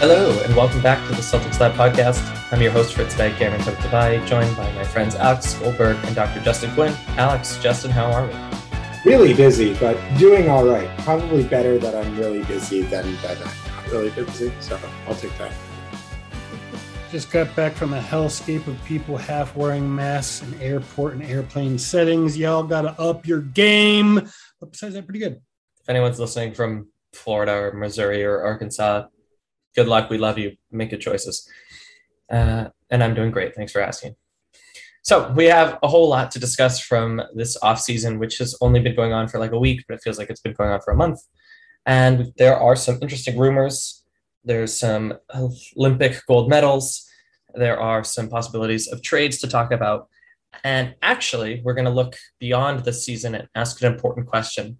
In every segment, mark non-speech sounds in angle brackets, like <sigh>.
Hello, and welcome back to the Celtics Lab podcast. I'm your host for today, Cameron Toktavai, joined by my friends Alex Goldberg and Dr. Justin Quinn. Alex, Justin, how are we? really busy, but doing all right. Probably better that I'm really busy than that I'm not really busy. So I'll take that. Just got back from a hellscape of people half wearing masks in airport and airplane settings. Y'all got to up your game. But besides that, pretty good. If anyone's listening from Florida or Missouri or Arkansas, good luck. We love you. Make good choices. Uh, and I'm doing great. Thanks for asking. So we have a whole lot to discuss from this off season, which has only been going on for like a week, but it feels like it's been going on for a month. And there are some interesting rumors. There's some Olympic gold medals. There are some possibilities of trades to talk about. And actually, we're going to look beyond this season and ask an important question.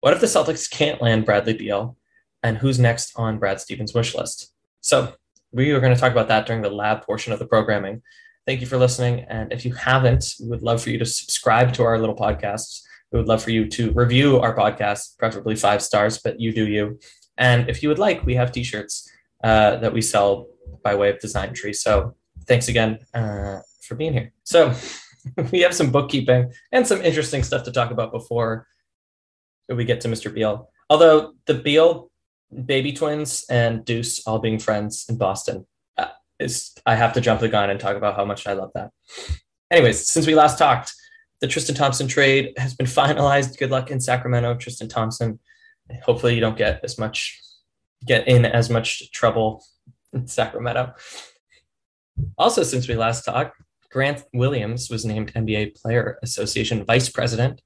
What if the Celtics can't land Bradley Beal? And who's next on Brad Stevens' wish list? So we are going to talk about that during the lab portion of the programming. Thank you for listening. And if you haven't, we would love for you to subscribe to our little podcasts. We would love for you to review our podcast, preferably five stars, but you do you. And if you would like, we have t shirts uh, that we sell by way of Design Tree. So thanks again uh, for being here. So <laughs> we have some bookkeeping and some interesting stuff to talk about before we get to Mr. Beal. Although the Beal baby twins and Deuce all being friends in Boston uh, is I have to jump the gun and talk about how much I love that. Anyways, since we last talked, the Tristan Thompson trade has been <laughs> finalized. Good luck in Sacramento, Tristan Thompson. Hopefully, you don't get as much get in as much trouble in Sacramento. Also, since we last talked, Grant Williams was named NBA Player Association Vice President.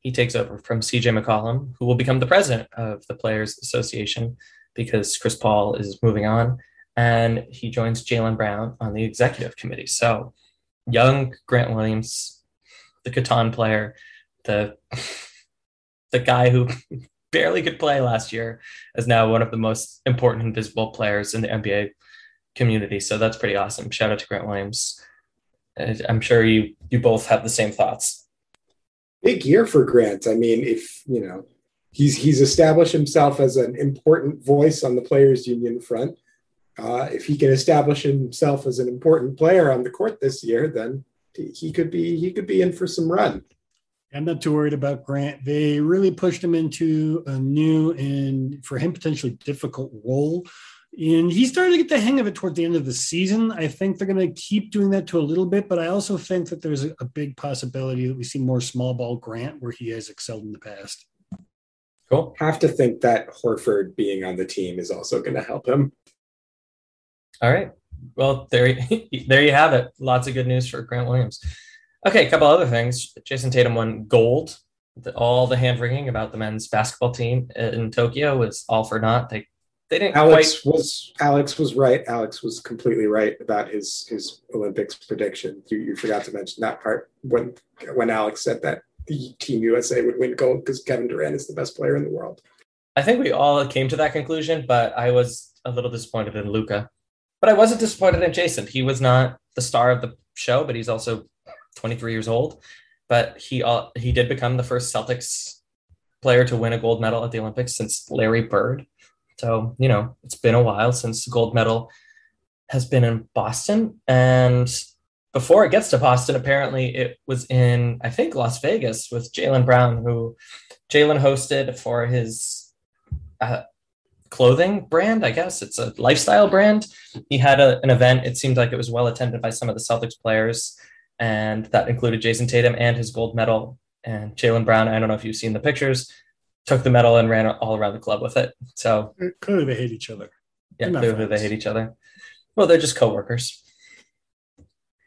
He takes over from CJ McCollum, who will become the president of the Players Association because Chris Paul is moving on. And he joins Jaylen Brown on the executive committee. So, young Grant Williams, the Catan player, the <laughs> the guy who <laughs> barely could play last year, is now one of the most important and visible players in the NBA community. So that's pretty awesome. Shout out to Grant Williams. I'm sure you you both have the same thoughts. Big year for Grant. I mean, if you know, he's he's established himself as an important voice on the players' union front. Uh, if he can establish himself as an important player on the court this year, then he could be he could be in for some run. I'm not too worried about Grant. They really pushed him into a new and for him potentially difficult role. And he started to get the hang of it toward the end of the season. I think they're going to keep doing that to a little bit, but I also think that there's a, a big possibility that we see more small ball Grant where he has excelled in the past. Cool. Have to think that Horford being on the team is also going to help him. All right. Well, there, <laughs> there you have it. Lots of good news for Grant Williams. Okay, a couple other things. Jayson Tatum won gold. All the hand wringing about the men's basketball team in Tokyo was all for naught. They they didn't Alex quite. was Alex was right. Alex was completely right about his his Olympics prediction. You, you forgot to mention that part when when Alex said that the Team USA would win gold because Kevin Durant is the best player in the world. I think we all came to that conclusion, but I was a little disappointed in Luka. But I wasn't disappointed in Jayson. He was not the star of the show, but he's also 23 years old. But he uh, he did become the first Celtics player to win a gold medal at the Olympics since Larry Bird. So, you know, it's been a while since the gold medal has been in Boston. And before it gets to Boston, apparently it was in, I think, Las Vegas with Jaylen Brown, who Jaylen hosted for his uh, clothing brand, I guess. It's a lifestyle brand. He had a, an event. It seemed like it was well attended by some of the Celtics players. And that included Jayson Tatum and his gold medal. And Jaylen Brown, I don't know if you've seen the pictures, took the medal and ran all around the club with it. So Clearly, they hate each other. yeah, They're not clearly they hate each other. Well, they're just coworkers.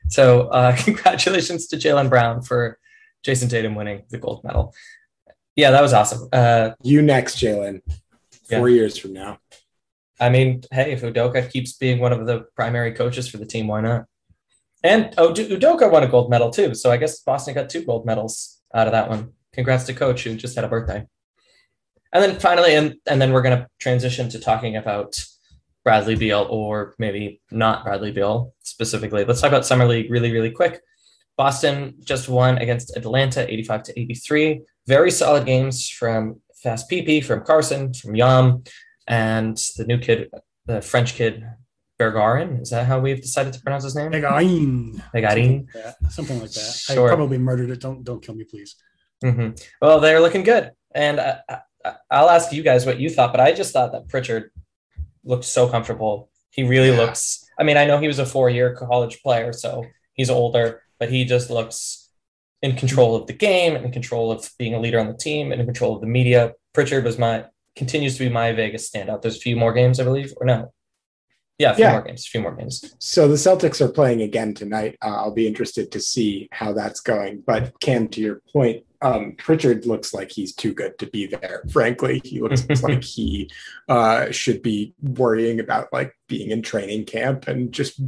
So uh, <laughs> congratulations to Jaylen Brown for Jayson Tatum winning the gold medal. Yeah, that was awesome. Uh, You next, Jaylen. Four Yeah. years from now. I mean, hey, if Udoka keeps being one of the primary coaches for the team, why not? And oh, Udoka won a gold medal too. So I guess Boston got two gold medals out of that one. Congrats to Coach who just had a birthday. And then finally, and, and then we're going to transition to talking about Bradley Beal or maybe not Bradley Beal specifically. Let's talk about Summer League really, really quick. Boston just won against Atlanta 85 to 83. Very solid games from Fast PP, from Carson, from Yam, and the new kid, the French kid, Bergarin. Is that how we've decided to pronounce his name? Megain. Megarin. Something like that. Something like that. Sure. I probably murdered it. Don't don't kill me, please. hmm Well, they're looking good, and I, I, I'll ask you guys what you thought. But I just thought that Pritchard looked so comfortable. He really Yeah. looks. I mean, I know he was a four-year college player, so he's older, but he just looks in control of the game, and in control of being a leader on the team, and in control of the media. Pritchard was my continues to be my Vegas standout. There's a few more games, I believe, or no? Yeah, a few Yeah. more games. A few more games. So the Celtics are playing again tonight. Uh, I'll be interested to see how that's going. But Cam, to your point, um, Pritchard looks like he's too good to be there. Frankly, he looks <laughs> like he uh, should be worrying about like being in training camp and just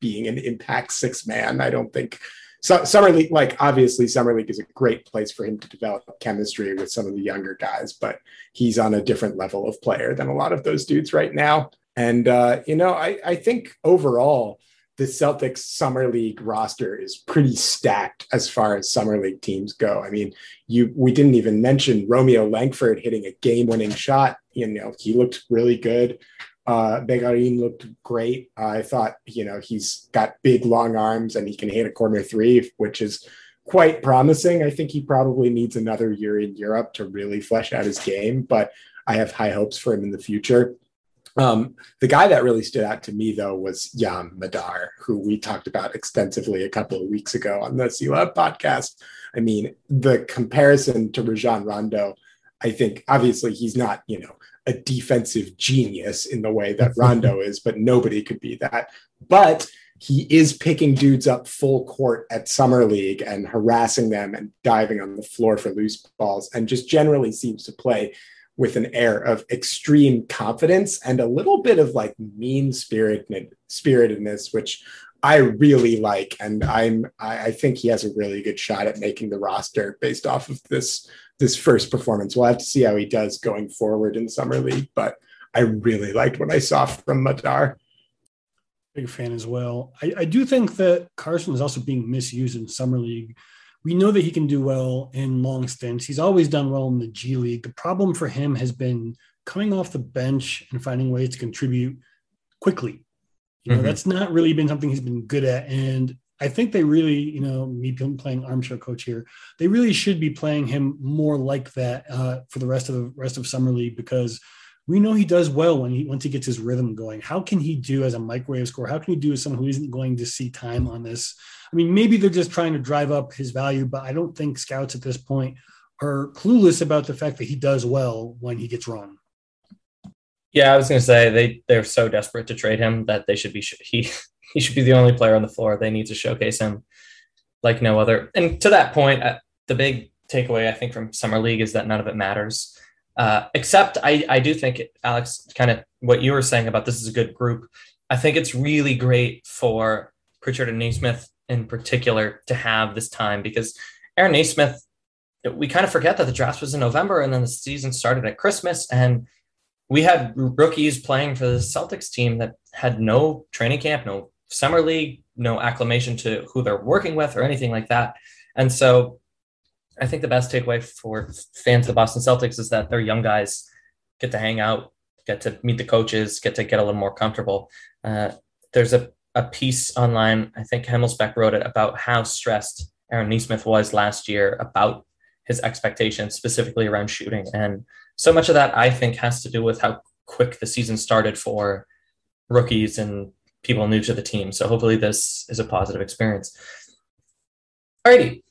being an impact six man. I don't think. So, summer league, like obviously, summer league is a great place for him to develop chemistry with some of the younger guys, but he's on a different level of player than a lot of those dudes right now. And uh, you know, I, I think overall the Celtics summer league roster is pretty stacked as far as summer league teams go. I mean, you we didn't even mention Romeo Langford hitting a game-winning shot. You know, he looked really good. Uh, Begarin looked great. I thought, you know, he's got big, long arms and he can hit a corner three, which is quite promising. I think he probably needs another year in Europe to really flesh out his game, but I have high hopes for him in the future. Um, the guy that really stood out to me, though, was Yam Madar, who we talked about extensively a couple of weeks ago on the C Lab podcast. I mean, the comparison to Rajon Rondo, I think obviously he's not, you know, a defensive genius in the way that Rondo <laughs> is, but nobody could be that. But he is picking dudes up full court at summer league and harassing them and diving on the floor for loose balls and just generally seems to play with an air of extreme confidence and a little bit of like mean spiritedness, which I really like. And I'm I, think he has a really good shot at making the roster based off of this this first performance. We'll have to see how he does going forward in summer league, but I really liked what I saw from Madar. Big fan as well. I, I do think that Carson is also being misused in summer league. We know that he can do well in long stints. He's always done well in the G League. The problem for him has been coming off the bench and finding ways to contribute quickly. You know, Mhm. that's not really been something he's been good at. And I think they really, you know, me playing armchair coach here, they really should be playing him more like that uh, for the rest of the rest of summer league because we know he does well when he once he gets his rhythm going. How can he do as a microwave scorer? How can he do as someone who isn't going to see time on this? I mean, maybe they're just trying to drive up his value, but I don't think scouts at this point are clueless about the fact that he does well when he gets run. Yeah, I was going to say they they're so desperate to trade him that they should be he <laughs> he should be the only player on the floor. They need to showcase him like no other. And to that point, uh, the big takeaway I think from summer league is that none of it matters. Uh, except I I do think Alex kind of what you were saying about this is a good group. I think it's really great for Pritchard and Nesmith in particular to have this time because Aaron Nesmith, we kind of forget that the draft was in November and then the season started at Christmas and we had rookies playing for the Celtics team that had no training camp, no summer league, no acclimation to who they're working with or anything like that. And so I think the best takeaway for fans of the Boston Celtics is that their young guys get to hang out, get to meet the coaches, get to get a little more comfortable. Uh, there's a, a piece online, I think Himmelsbach wrote it about how stressed Aaron Nesmith was last year about his expectations, specifically around shooting. And so much of that, I think, has to do with how quick the season started for rookies and people new to the team. So hopefully this is a positive experience. Alrighty.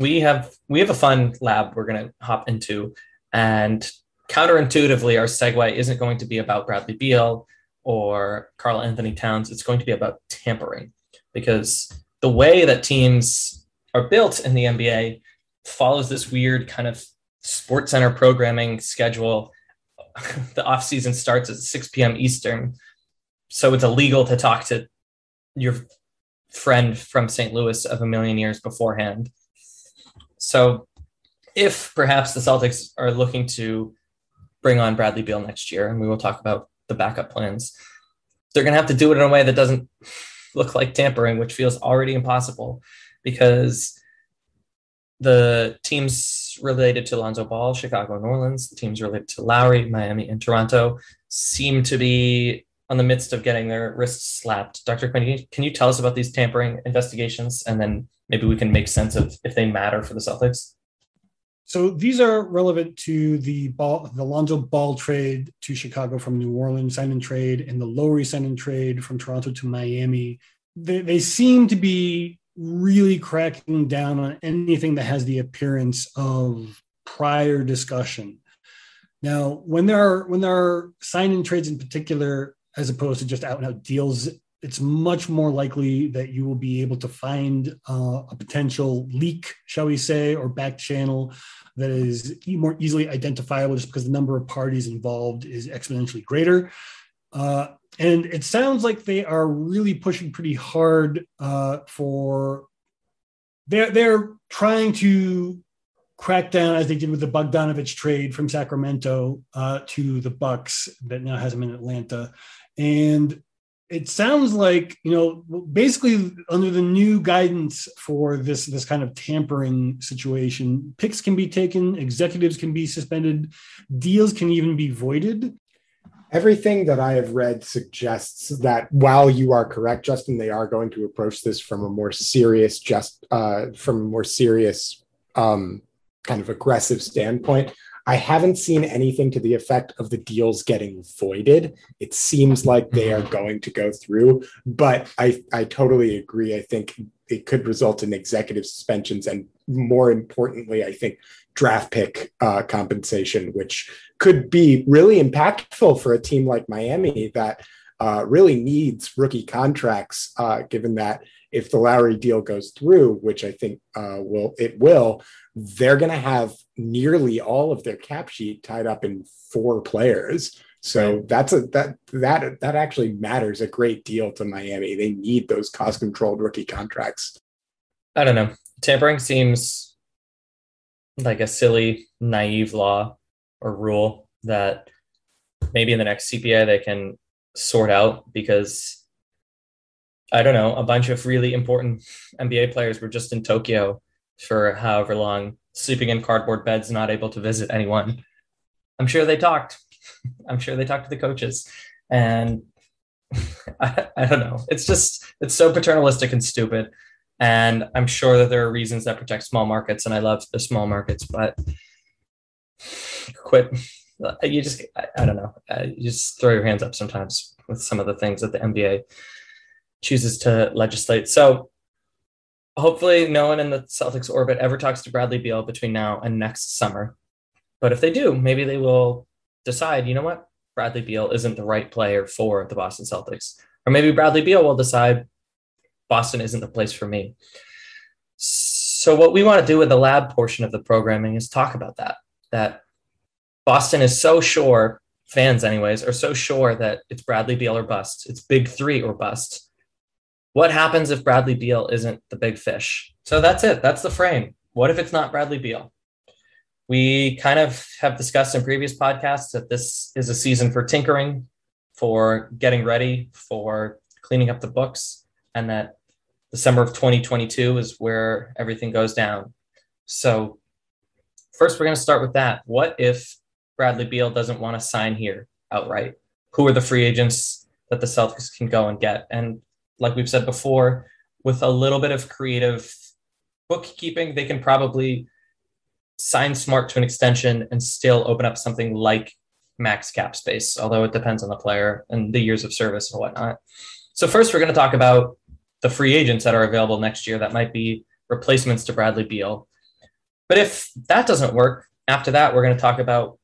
We have we have a fun lab we're gonna hop into. And counterintuitively, our segue isn't going to be about Bradley Beal or Karl Anthony Towns. It's going to be about tampering because the way that teams are built in the NBA follows this weird kind of sports center programming schedule. <laughs> the off season starts at 6 p.m. Eastern. So it's illegal to talk to your friend from St. Louis of a million years beforehand. So if perhaps the Celtics are looking to bring on Bradley Beal next year, and we will talk about the backup plans, they're going to have to do it in a way that doesn't <laughs> look like tampering, which feels already impossible because the teams related to Lonzo Ball, Chicago New Orleans, the teams related to Lowry, Miami, and Toronto seem to be on the midst of getting their wrists slapped. Dr. Quinn, can you tell us about these tampering investigations and then maybe we can make sense of if they matter for the Celtics? So these are relevant to the ball, the Lonzo Ball trade to Chicago from New Orleans sign and trade, and the Lowry sign and trade from Toronto to Miami. They, they seem to be really cracking down on anything that has the appearance of prior discussion. Now, when there are when there are sign and trades in particular, as opposed to just out and out deals, it's much more likely that you will be able to find uh, a potential leak, shall we say, or back channel that is more easily identifiable just because the number of parties involved is exponentially greater. Uh, and it sounds like they are really pushing pretty hard uh, for they're they're trying to crack down as they did with the Bogdanovic trade from Sacramento uh, to the Bucks that now has him in Atlanta, and it sounds like you know basically under the new guidance for this this kind of tampering situation picks can be taken executives can be suspended deals can even be voided. Everything that i have read suggests that while you are correct justin they are going to approach this from a more serious just uh, from a more serious um, kind of aggressive standpoint I haven't seen anything to the effect of the deals getting voided. It seems like they are mm-hmm. going to go through, but I, I totally agree. I think it could result in executive suspensions and more importantly, I think draft pick uh, compensation, which could be really impactful for a team like Miami that uh, really needs rookie contracts, uh, given that if the Lowry deal goes through, which I think uh, will it will, they're going to have nearly all of their cap sheet tied up in four players. So right. that's a that that that actually matters a great deal to Miami. They need those cost controlled rookie contracts. I don't know. Tampering seems like a silly, naive law or rule that maybe in the next CBA they can sort out because I don't know, a bunch of really important NBA players were just in Tokyo for however long, sleeping in cardboard beds, not able to visit anyone. I'm sure they talked. <laughs> I'm sure they talked to the coaches. And <laughs> I, I don't know. It's just, it's so paternalistic and stupid. And I'm sure that there are reasons that protect small markets, and I love the small markets, but quit. <laughs> You just, I, I don't know. You just throw your hands up sometimes with some of the things that the NBA chooses to legislate. So hopefully no one in the Celtics orbit ever talks to Bradley Beal between now and next summer. But if they do, maybe they will decide, you know what? Bradley Beal isn't the right player for the Boston Celtics. Or maybe Bradley Beal will decide Boston isn't the place for me. So what we want to do with the lab portion of the programming is talk about that. That Boston is so sure, fans anyways, are so sure that it's Bradley Beal or bust. It's big three or bust what happens if Bradley Beal isn't the big fish? So that's it. That's the frame. What if it's not Bradley Beal? We kind of have discussed in previous podcasts that this is a season for tinkering, for getting ready, for cleaning up the books, and that December of 2022 is where everything goes down. So, first, we're going to start with that. What if Bradley Beal doesn't want to sign here outright? Who are the free agents that the Celtics can go and get? And like we've said before, with a little bit of creative bookkeeping, they can probably sign smart to an extension and still open up something like max cap space, although it depends on the player and the years of service and whatnot. So, first, we're going to talk about the free agents that are available next year that might be replacements to Bradley Beal. But if that doesn't work, after that, we're going to talk about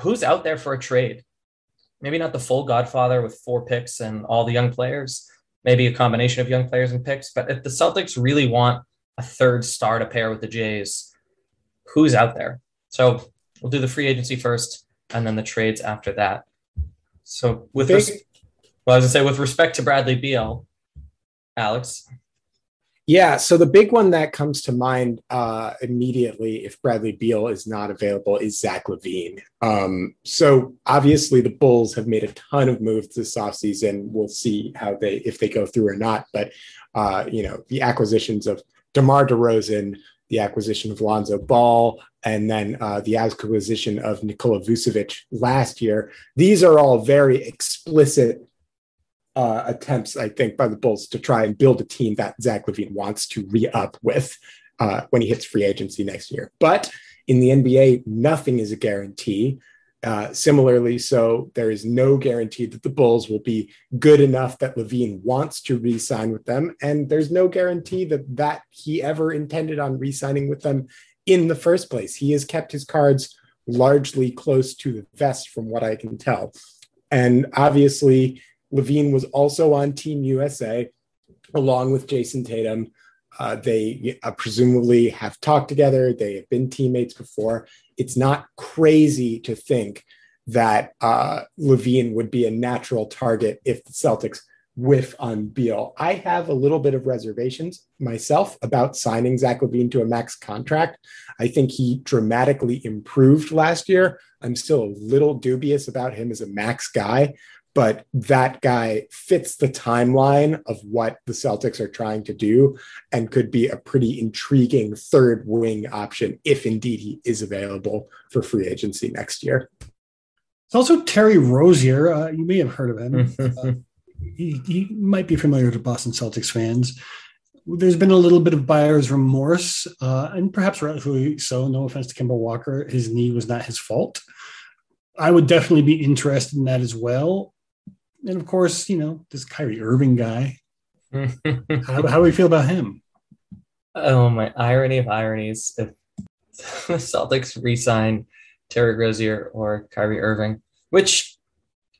who's out there for a trade. maybe not the full Godfather with four picks and all the young players, maybe a combination of young players and picks. But if the Celtics really want a third star to pair with the Jays, who's out there? So we'll do the free agency first and then the trades after that. So with Big- res- well, I was gonna say with respect to Bradley Beal, Alex, Yeah, so the big one that comes to mind uh, immediately if Bradley Beal is not available is Zach LaVine. Um, so obviously the Bulls have made a ton of moves this offseason. We'll see how they if they go through or not. But uh, you know, the acquisitions of DeMar DeRozan, the acquisition of Lonzo Ball, and then uh, the acquisition of Nikola Vucevic last year. These are all very explicit uh, attempts, I think, by the Bulls to try and build a team that Zach LaVine wants to re up with uh, when he hits free agency next year. But in the NBA, nothing is a guarantee. Uh, similarly, so there is no guarantee that the Bulls will be good enough that LaVine wants to re-sign with them, and there's no guarantee that that he ever intended on re-signing with them in the first place. He has kept his cards largely close to the vest, from what I can tell, and obviously LaVine was also on Team USA along with Jason Tatum. Uh, they uh, presumably have talked together. They have been teammates before. It's not crazy to think that uh, LaVine would be a natural target if the Celtics whiff on Beal. I have a little bit of reservations myself about signing Zach LaVine to a max contract. I think he dramatically improved last year. I'm still a little dubious about him as a max guy but that guy fits the timeline of what the Celtics are trying to do and could be a pretty intriguing third wing option if indeed he is available for free agency next year. It's also Terry Rozier. Uh, you may have heard of him. <laughs> Uh, he, he might be familiar to Boston Celtics fans. There's been a little bit of buyer's remorse, uh, and perhaps rightfully so. No offense to Kemba Walker, his knee was not his fault. I would definitely be interested in that as well. And of course, you know, this Kyrie Irving guy. How, how do we feel about him? oh my irony of ironies! If the Celtics re-sign Terry Rozier or Kyrie Irving, which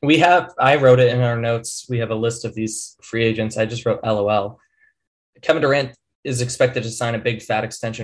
we have, I wrote it in our notes. We have a list of these free agents. I just wrote LOL. Kevin Durant is expected to sign a big fat extension.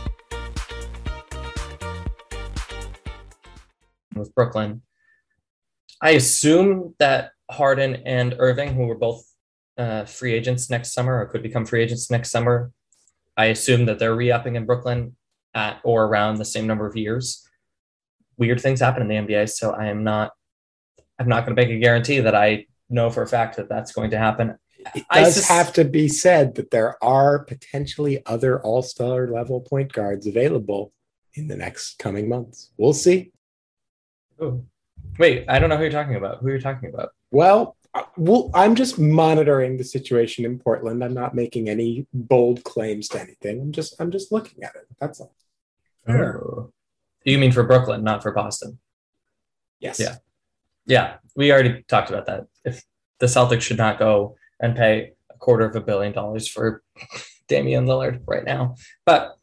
With Brooklyn. I assume that Harden and Irving, who were both uh, free agents next summer or could become free agents next summer, I assume that they're re-upping in Brooklyn at or around the same number of years. Weird things happen in the NBA, so I am not. I'm not going to make a guarantee that I know for a fact that that's going to happen. It does sus- have to be said that there are potentially other all star level point guards available in the next coming months. We'll see. Oh. Wait, I don't know who you're talking about. Who you're talking about? Well, uh, well, I'm just monitoring the situation in Portland. I'm not making any bold claims to anything. I'm just I'm just looking at it. That's all. Oh. You mean for Brooklyn, not for Boston? Yes. Yeah. Yeah, we already talked about that. If the Celtics should not go and pay a quarter of a billion dollars for <laughs> Damian Lillard right now, but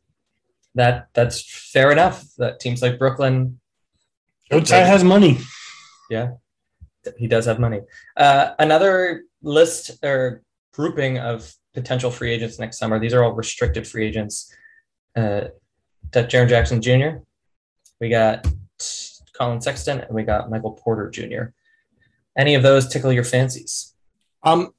that that's fair enough. That teams like Brooklyn, Joe Tsai has money. yeah, he does have money. Uh, another list or grouping of potential free agents next summer. These are all restricted free agents. Uh, got Jaren Jackson Jr. We got Collin Sexton, and we got Michael Porter Jr. Any of those tickle your fancies? Um,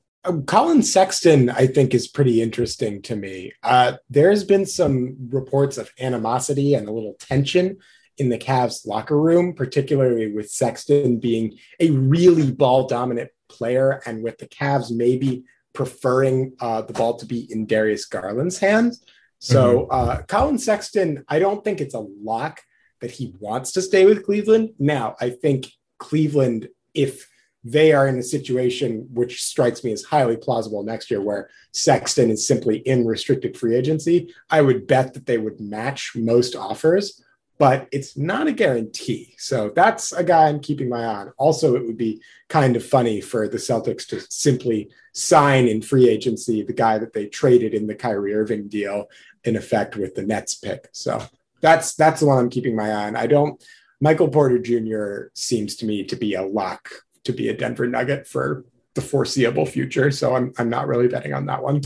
Collin Sexton, I think, is pretty interesting to me. Uh, there's been some reports of animosity and a little tension in the Cavs locker room, particularly with Sexton being a really ball dominant player and with the Cavs maybe preferring uh, the ball to be in Darius Garland's hands. So, Mm-hmm. uh, Collin Sexton, I don't think it's a lock that he wants to stay with Cleveland. Now, I think Cleveland, if they are in a situation which strikes me as highly plausible next year, where Sexton is simply in restricted free agency, I would bet that they would match most offers, but it's not a guarantee. So that's a guy I'm keeping my eye on. Also, it would be kind of funny for the Celtics to simply sign in free agency the guy that they traded in the Kyrie Irving deal, in effect with the Nets pick. So that's that's the one I'm keeping my eye on. I don't. Michael Porter Jr. seems to me to be a lock to be a Denver Nugget for the foreseeable future. So I'm I'm not really betting on that one.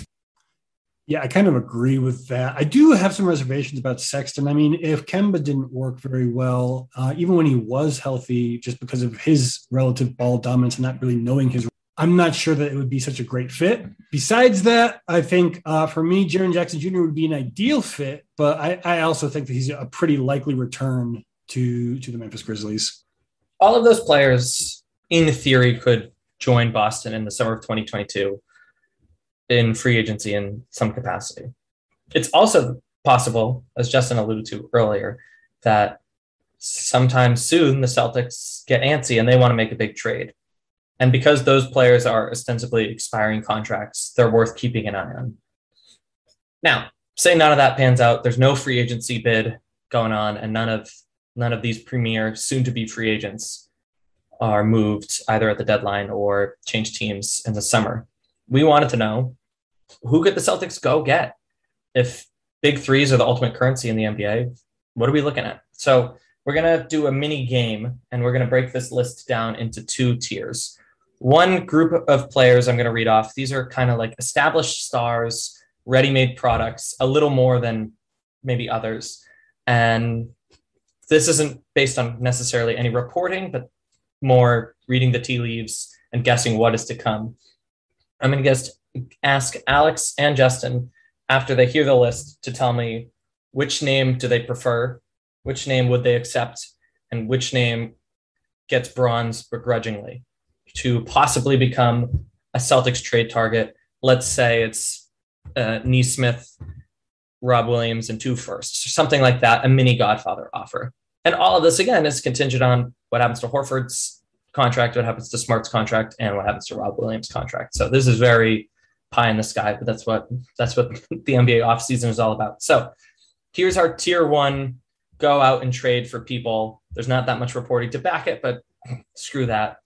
Yeah, I kind of agree with that. I do have some reservations about Sexton. I mean, if Kemba didn't work very well, uh, even when he was healthy, just because of his relative ball dominance and not really knowing his, I'm not sure that it would be such a great fit. Besides that, I think uh, for me, Jaren Jackson Jr. would be an ideal fit, but I, I also think that he's a pretty likely return to to the Memphis Grizzlies. All of those players, in theory, could join Boston in the summer of 2022 in free agency in some capacity. It's also possible, as Justin alluded to earlier, that sometime soon the Celtics get antsy and they want to make a big trade. And because those players are ostensibly expiring contracts, they're worth keeping an eye on. Now, say none of that pans out, there's no free agency bid going on, and none of none of these premier soon to be free agents are moved either at the deadline or change teams in the summer. We wanted to know who could the Celtics go get? If big threes are the ultimate currency in the NBA, what are we looking at? So we're going to do a mini game and we're going to break this list down into two tiers. One group of players I'm going to read off. These are kind of like established stars, ready made products, a little more than maybe others. And this isn't based on necessarily any reporting, but more reading the tea leaves and guessing what is to come. I'm going to ask Alex and Justin after they hear the list to tell me which name do they prefer, which name would they accept, and which name gets bronze begrudgingly to possibly become a Celtics trade target. Let's say it's uh, Nesmith, Rob Williams, and two firsts, or something like that, a mini Godfather offer. And all of this again is contingent on what happens to Horford's contract, what happens to Smart's contract, and what happens to Rob Williams' contract. So this is very pie in the sky, but that's what that's what <laughs> the NBA offseason is all about. So here's our tier one go out and trade for people. There's not that much reporting to back it, but <laughs> screw that.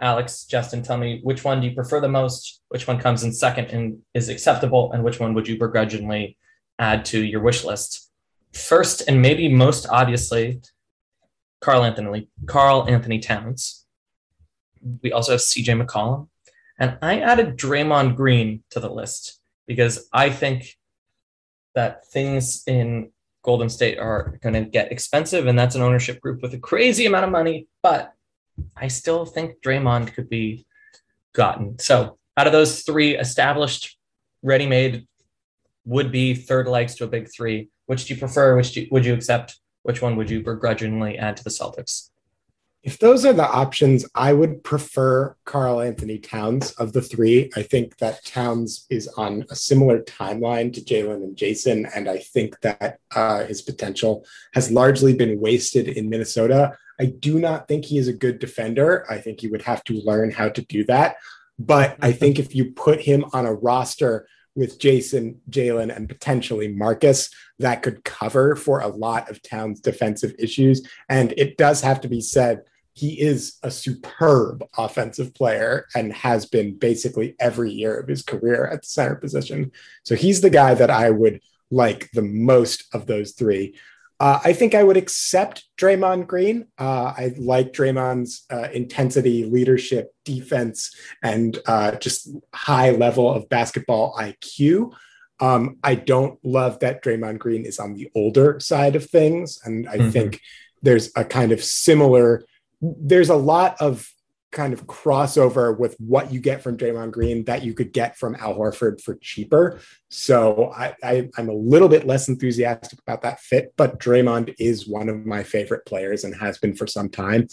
Alex, Justin, tell me which one do you prefer the most? Which one comes in second and is acceptable? And which one would you begrudgingly add to your wish list? First, and maybe most obviously, Karl Anthony, Karl Anthony Towns. We also have CJ McCollum. And I added Draymond Green to the list because I think that things in Golden State are going to get expensive, and that's an ownership group with a crazy amount of money. But I still think Draymond could be gotten. So, out of those three established, ready made, would be third legs to a big three, which do you prefer? Which do would you accept? Which one would you begrudgingly add to the Celtics? If those are the options, I would prefer Karl Anthony Towns of the three. I think that Towns is on a similar timeline to Jaylen and Jayson, and I think that uh, his potential has largely been wasted in Minnesota. I do not think he is a good defender. I think he would have to learn how to do that. But I think if you put him on a roster with Jayson, Jaylen, and potentially Marcus, that could cover for a lot of Towns' defensive issues. And it does have to be said, he is a superb offensive player and has been basically every year of his career at the center position. So he's the guy that I would like the most of those three. Uh, I think I would accept Draymond Green. Uh, I like Draymond's uh, intensity, leadership, defense, and uh, just high level of basketball IQ. Um, I don't love that Draymond Green is on the older side of things. And I Mhm. think there's a kind of similar, there's a lot of kind of crossover with what you get from Draymond Green that you could get from Al Horford for cheaper. So I, I, am a little bit less enthusiastic about that fit, but Draymond is one of my favorite players and has been for some time.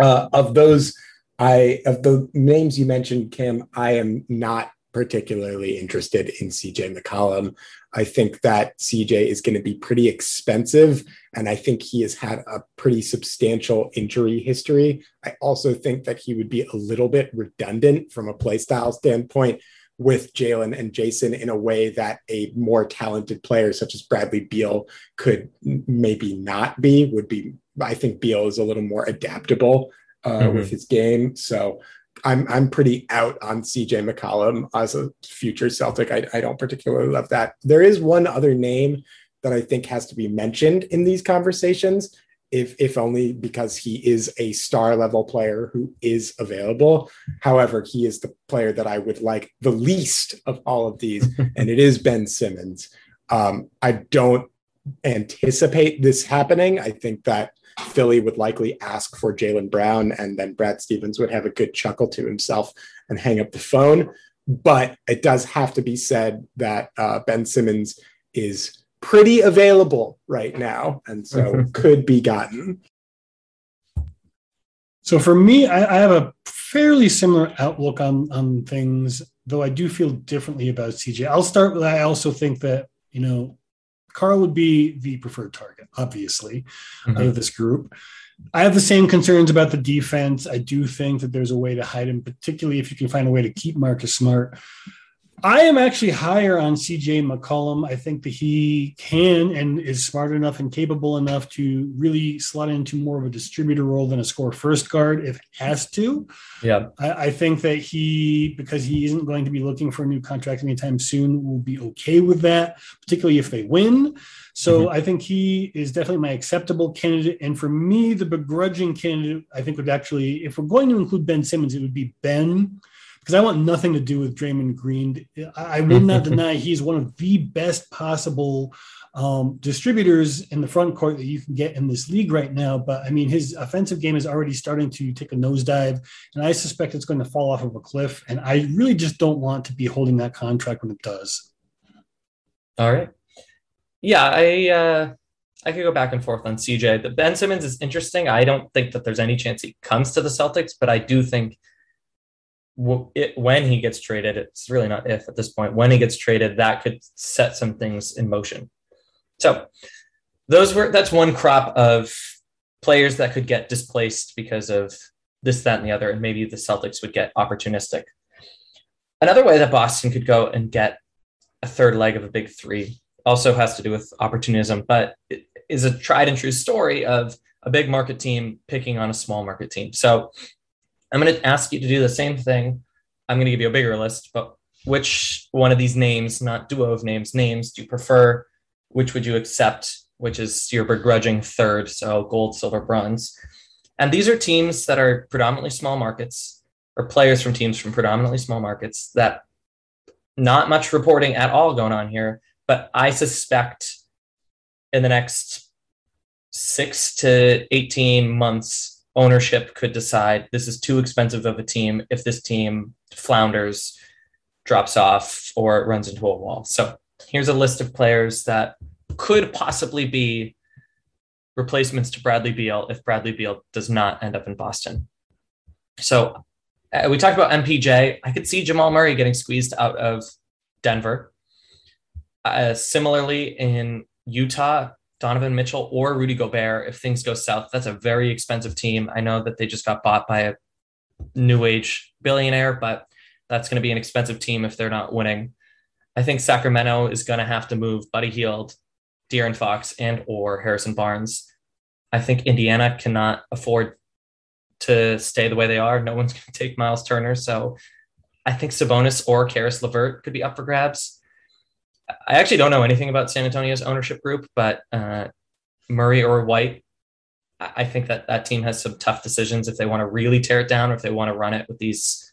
Uh, of those, I of the names you mentioned, Cam, I am not particularly interested in CJ McCollum. I think that CJ is going to be pretty expensive, and I think he has had a pretty substantial injury history. I also think that he would be a little bit redundant from a playstyle standpoint with Jaylen and Jayson in a way that a more talented player such as Bradley Beal could maybe not be. Would be, I think Beal is a little more adaptable uh, mm-hmm. with his game. So I'm I'm pretty out on CJ McCollum as a future Celtic. I, I don't particularly love that. There is one other name that I think has to be mentioned in these conversations, if if only because he is a star level player who is available. However, he is the player that I would like the least of all of these, <laughs> and it is Ben Simmons. Um, I don't anticipate this happening. I think that Philly would likely ask for Jaylen Brown, and then Brad Stevens would have a good chuckle to himself and hang up the phone. But it does have to be said that uh, Ben Simmons is pretty available right now, and so mm-hmm. could be gotten. So for me, I, I, have a fairly similar outlook on on things, though I do feel differently about CJ. I'll start with I also think that you know Karl would be the preferred target, obviously, mm-hmm. out of this group. I have the same concerns about the defense. I do think that there's a way to hide him, particularly if you can find a way to keep Marcus Smart. I am actually higher on CJ McCollum. I think that he can and is smart enough and capable enough to really slot into more of a distributor role than a score first guard if has to. Yeah. I, I, think that he, because he isn't going to be looking for a new contract anytime soon, will be okay with that, particularly if they win. So mm-hmm. I think he is definitely my acceptable candidate. And for me, the begrudging candidate, I think would actually, if we're going to include Ben Simmons, it would be Ben because I want nothing to do with Draymond Green. I, I will not <laughs> deny he's one of the best possible um, distributors in the front court that you can get in this league right now. But I mean, his offensive game is already starting to take a nosedive, and I suspect it's going to fall off of a cliff. And I really just don't want to be holding that contract when it does. All right. Yeah, I uh, I could go back and forth on CJ. The Ben Simmons is interesting. I don't think that there's any chance he comes to the Celtics, but I do think it, when he gets traded, it's really not if at this point, when he gets traded, that could set some things in motion. So those were that's one crop of players that could get displaced because of this, that, and the other, and maybe the Celtics would get opportunistic. Another way that Boston could go and get a third leg of a big three also has to do with opportunism, but it is a tried and true story of a big market team picking on a small market team. So I'm going to ask you to do the same thing. I'm going to give you a bigger list, but which one of these names, not duo of names, names do you prefer? Which would you accept? Which is your begrudging third? So gold, silver, bronze. And these are teams that are predominantly small markets or players from teams from predominantly small markets that not much reporting at all going on here. But I suspect in the next six to 18 months, ownership could decide this is too expensive of a team if this team flounders, drops off, or runs into a wall. So here's a list of players that could possibly be replacements to Bradley Beal if Bradley Beal does not end up in Boston. So uh, we talked about MPJ. I could see Jamal Murray getting squeezed out of Denver. Uh, similarly, in Utah, Donovan Mitchell or Rudy Gobert if things go south. That's a very expensive team. I know that they just got bought by a new age billionaire, but that's going to be an expensive team if they're not winning. I think Sacramento is going to have to move Buddy Hield, De'Aaron Fox, and or Harrison Barnes. I think Indiana cannot afford to stay the way they are. No one's going <laughs> to take Miles Turner, so I think Sabonis or Caris LeVert could be up for grabs. I actually don't know anything about San Antonio's ownership group, but uh, Murray or White, I think that that team has some tough decisions if they want to really tear it down or if they want to run it with these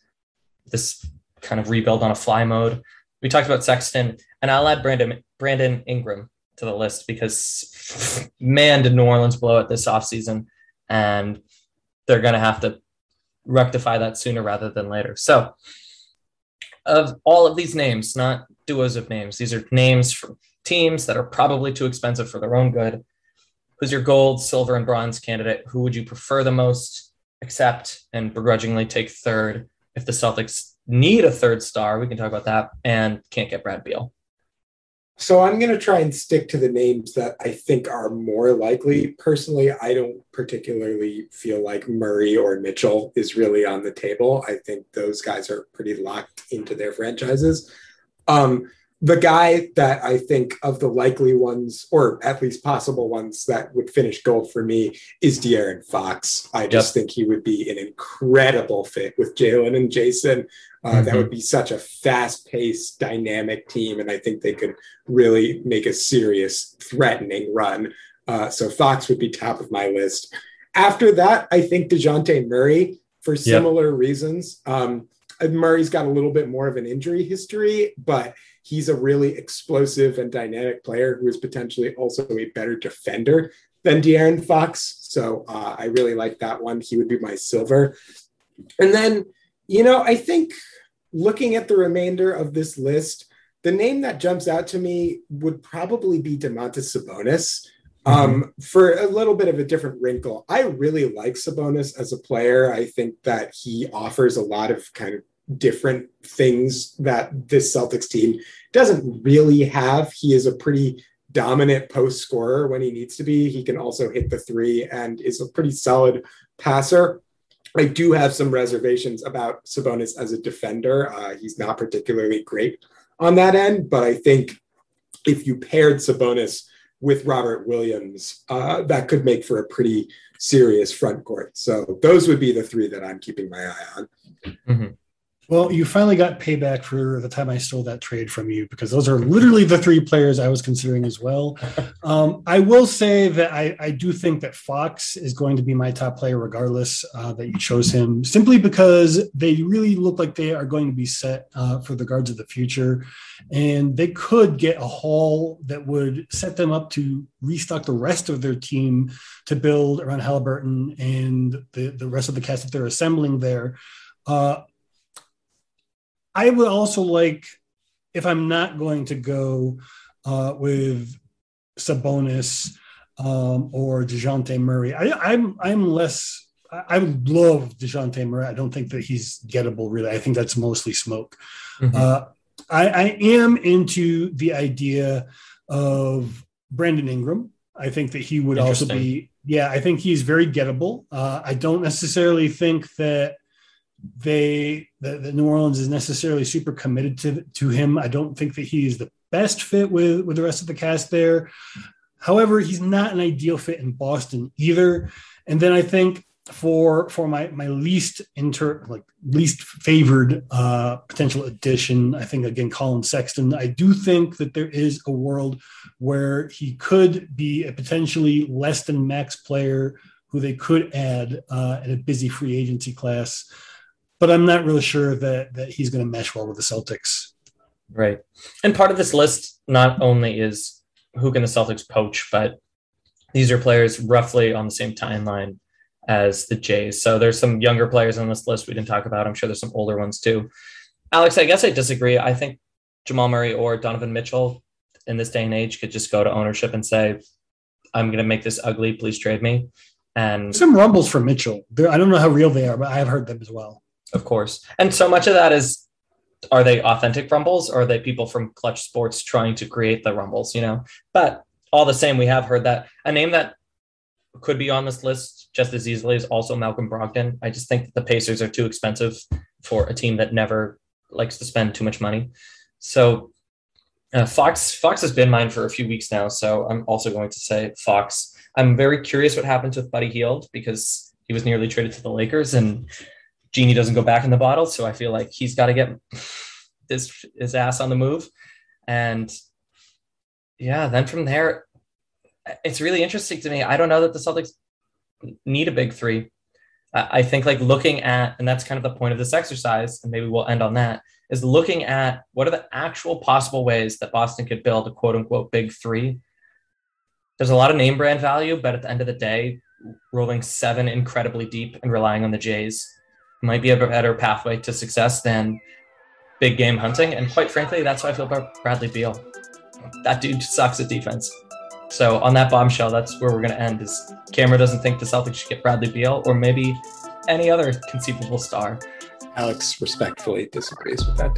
this kind of rebuild on a fly mode. We talked about Sexton, and I'll add Brandon Brandon Ingram to the list because man, did New Orleans blow it this offseason, and they're going to have to rectify that sooner rather than later. So, of all of these names, not duos of names, these are names from teams that are probably too expensive for their own good. Who's your gold, silver, and bronze candidate? Who would you prefer the most? Accept and begrudgingly take third if the Celtics need a third star. We can talk about that and can't get Brad Beal. So I'm going to try and stick to the names that I think are more likely. Personally, I don't particularly feel like Murray or Mitchell is really on the table. I think those guys are pretty locked into their franchises. Um, the guy that I think of the likely ones, or at least possible ones that would finish gold for me, is De'Aaron Fox. I just yep. think he would be an incredible fit with Jaylen and Jayson. Uh, mm-hmm. That would be such a fast paced, dynamic team. And I think they could really make a serious, threatening run. Uh, so Fox would be top of my list. After that, I think DeJounte Murray for similar yep. reasons. Um, Murray's got a little bit more of an injury history, but he's a really explosive and dynamic player who is potentially also a better defender than De'Aaron Fox. So uh, I really like that one. He would be my silver. And then you know, I think looking at the remainder of this list, the name that jumps out to me would probably be Domantas Sabonis. Mm-hmm. Um, for a little bit of a different wrinkle, I really like Sabonis as a player. I think that he offers a lot of kind of different things that this Celtics team doesn't really have. He is a pretty dominant post scorer when he needs to be. He can also hit the three and is a pretty solid passer. I do have some reservations about Sabonis as a defender. Uh, he's not particularly great on that end, but I think if you paired Sabonis with Robert Williams, uh, that could make for a pretty serious front court. So those would be the three that I'm keeping my eye on. Mm-hmm. Well, you finally got payback for the time I stole that trade from you because those are literally the three players I was considering as well. <laughs> Um, I will say that I, I, do think that Fox is going to be my top player, regardless uh, that you chose him, simply because they really look like they are going to be set uh, for the guards of the future. And they could get a haul that would set them up to restock the rest of their team to build around Halliburton and the, the rest of the cast that they're assembling there. Uh, I would also like, if I'm not going to go uh, with Sabonis um, or Dejounte Murray, I, I'm I'm less. I would love Dejounte Murray. I don't think that he's gettable, really. I think that's mostly smoke. Mm-hmm. Uh, I, I am into the idea of Brandon Ingram. I think that he would also be, yeah, I think he's very gettable. Uh, I don't necessarily think that they that, New Orleans is necessarily super committed to to him. I don't think that he's the best fit with with the rest of the cast there. However, he's not an ideal fit in Boston either. And then I think for for my my least inter like least favored uh potential addition i think again Collin Sexton i do think that there is a world where he could be a potentially less than max player who they could add uh, in a busy free agency class but I'm not really sure that that he's going to mesh well with the Celtics. Right, and part of this list not only is who can the Celtics poach, but these are players roughly on the same timeline as the Jays. So there's some younger players on this list we didn't talk about. I'm sure there's some older ones too. Alex, I guess I disagree. I think Jamal Murray or Donovan Mitchell in this day and age could just go to ownership and say, I'm going to make this ugly. Please trade me. And some rumbles for Mitchell. I don't know how real they are, but I have heard them as well. Of course. And so much of that is are they authentic rumbles or are they people from Klutch Sports trying to create the rumbles, you know? But all the same, we have heard that a name that could be on this list just as easily is also Malcolm Brogdon. I just think that the Pacers are too expensive for a team that never likes to spend too much money. So uh, Fox Fox has been mine for a few weeks now, so I'm also going to say Fox. I'm very curious what happens with Buddy Hield because he was nearly traded to the Lakers, and Genie doesn't go back in the bottle. So I feel like he's got to get his his ass on the move. And yeah, then from there, it's really interesting to me. I don't know that the Celtics need a big three. I think like looking at, and that's kind of the point of this exercise, and maybe we'll end on that, is looking at what are the actual possible ways that Boston could build a quote unquote big three. There's a lot of name brand value, but at the end of the day, rolling seven incredibly deep and relying on the Jays might be a better pathway to success than big game hunting. And quite frankly, that's how I feel about Bradley Beal. That dude sucks at defense. So on that bombshell, that's where we're going to end. Is Camera doesn't think the Celtics should get Bradley Beal or maybe any other conceivable star. Alex respectfully disagrees with that.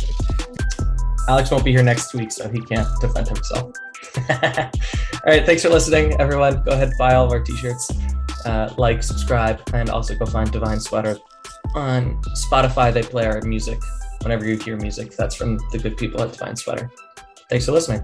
Alex won't be here next week, so he can't defend himself. <laughs> all right, thanks for listening, everyone. Go ahead, buy all of our t-shirts, uh, like, subscribe, and also go find Divine Sweater on Spotify. They play our music whenever you hear music. That's from the good people at Divine Sweater. Thanks for listening.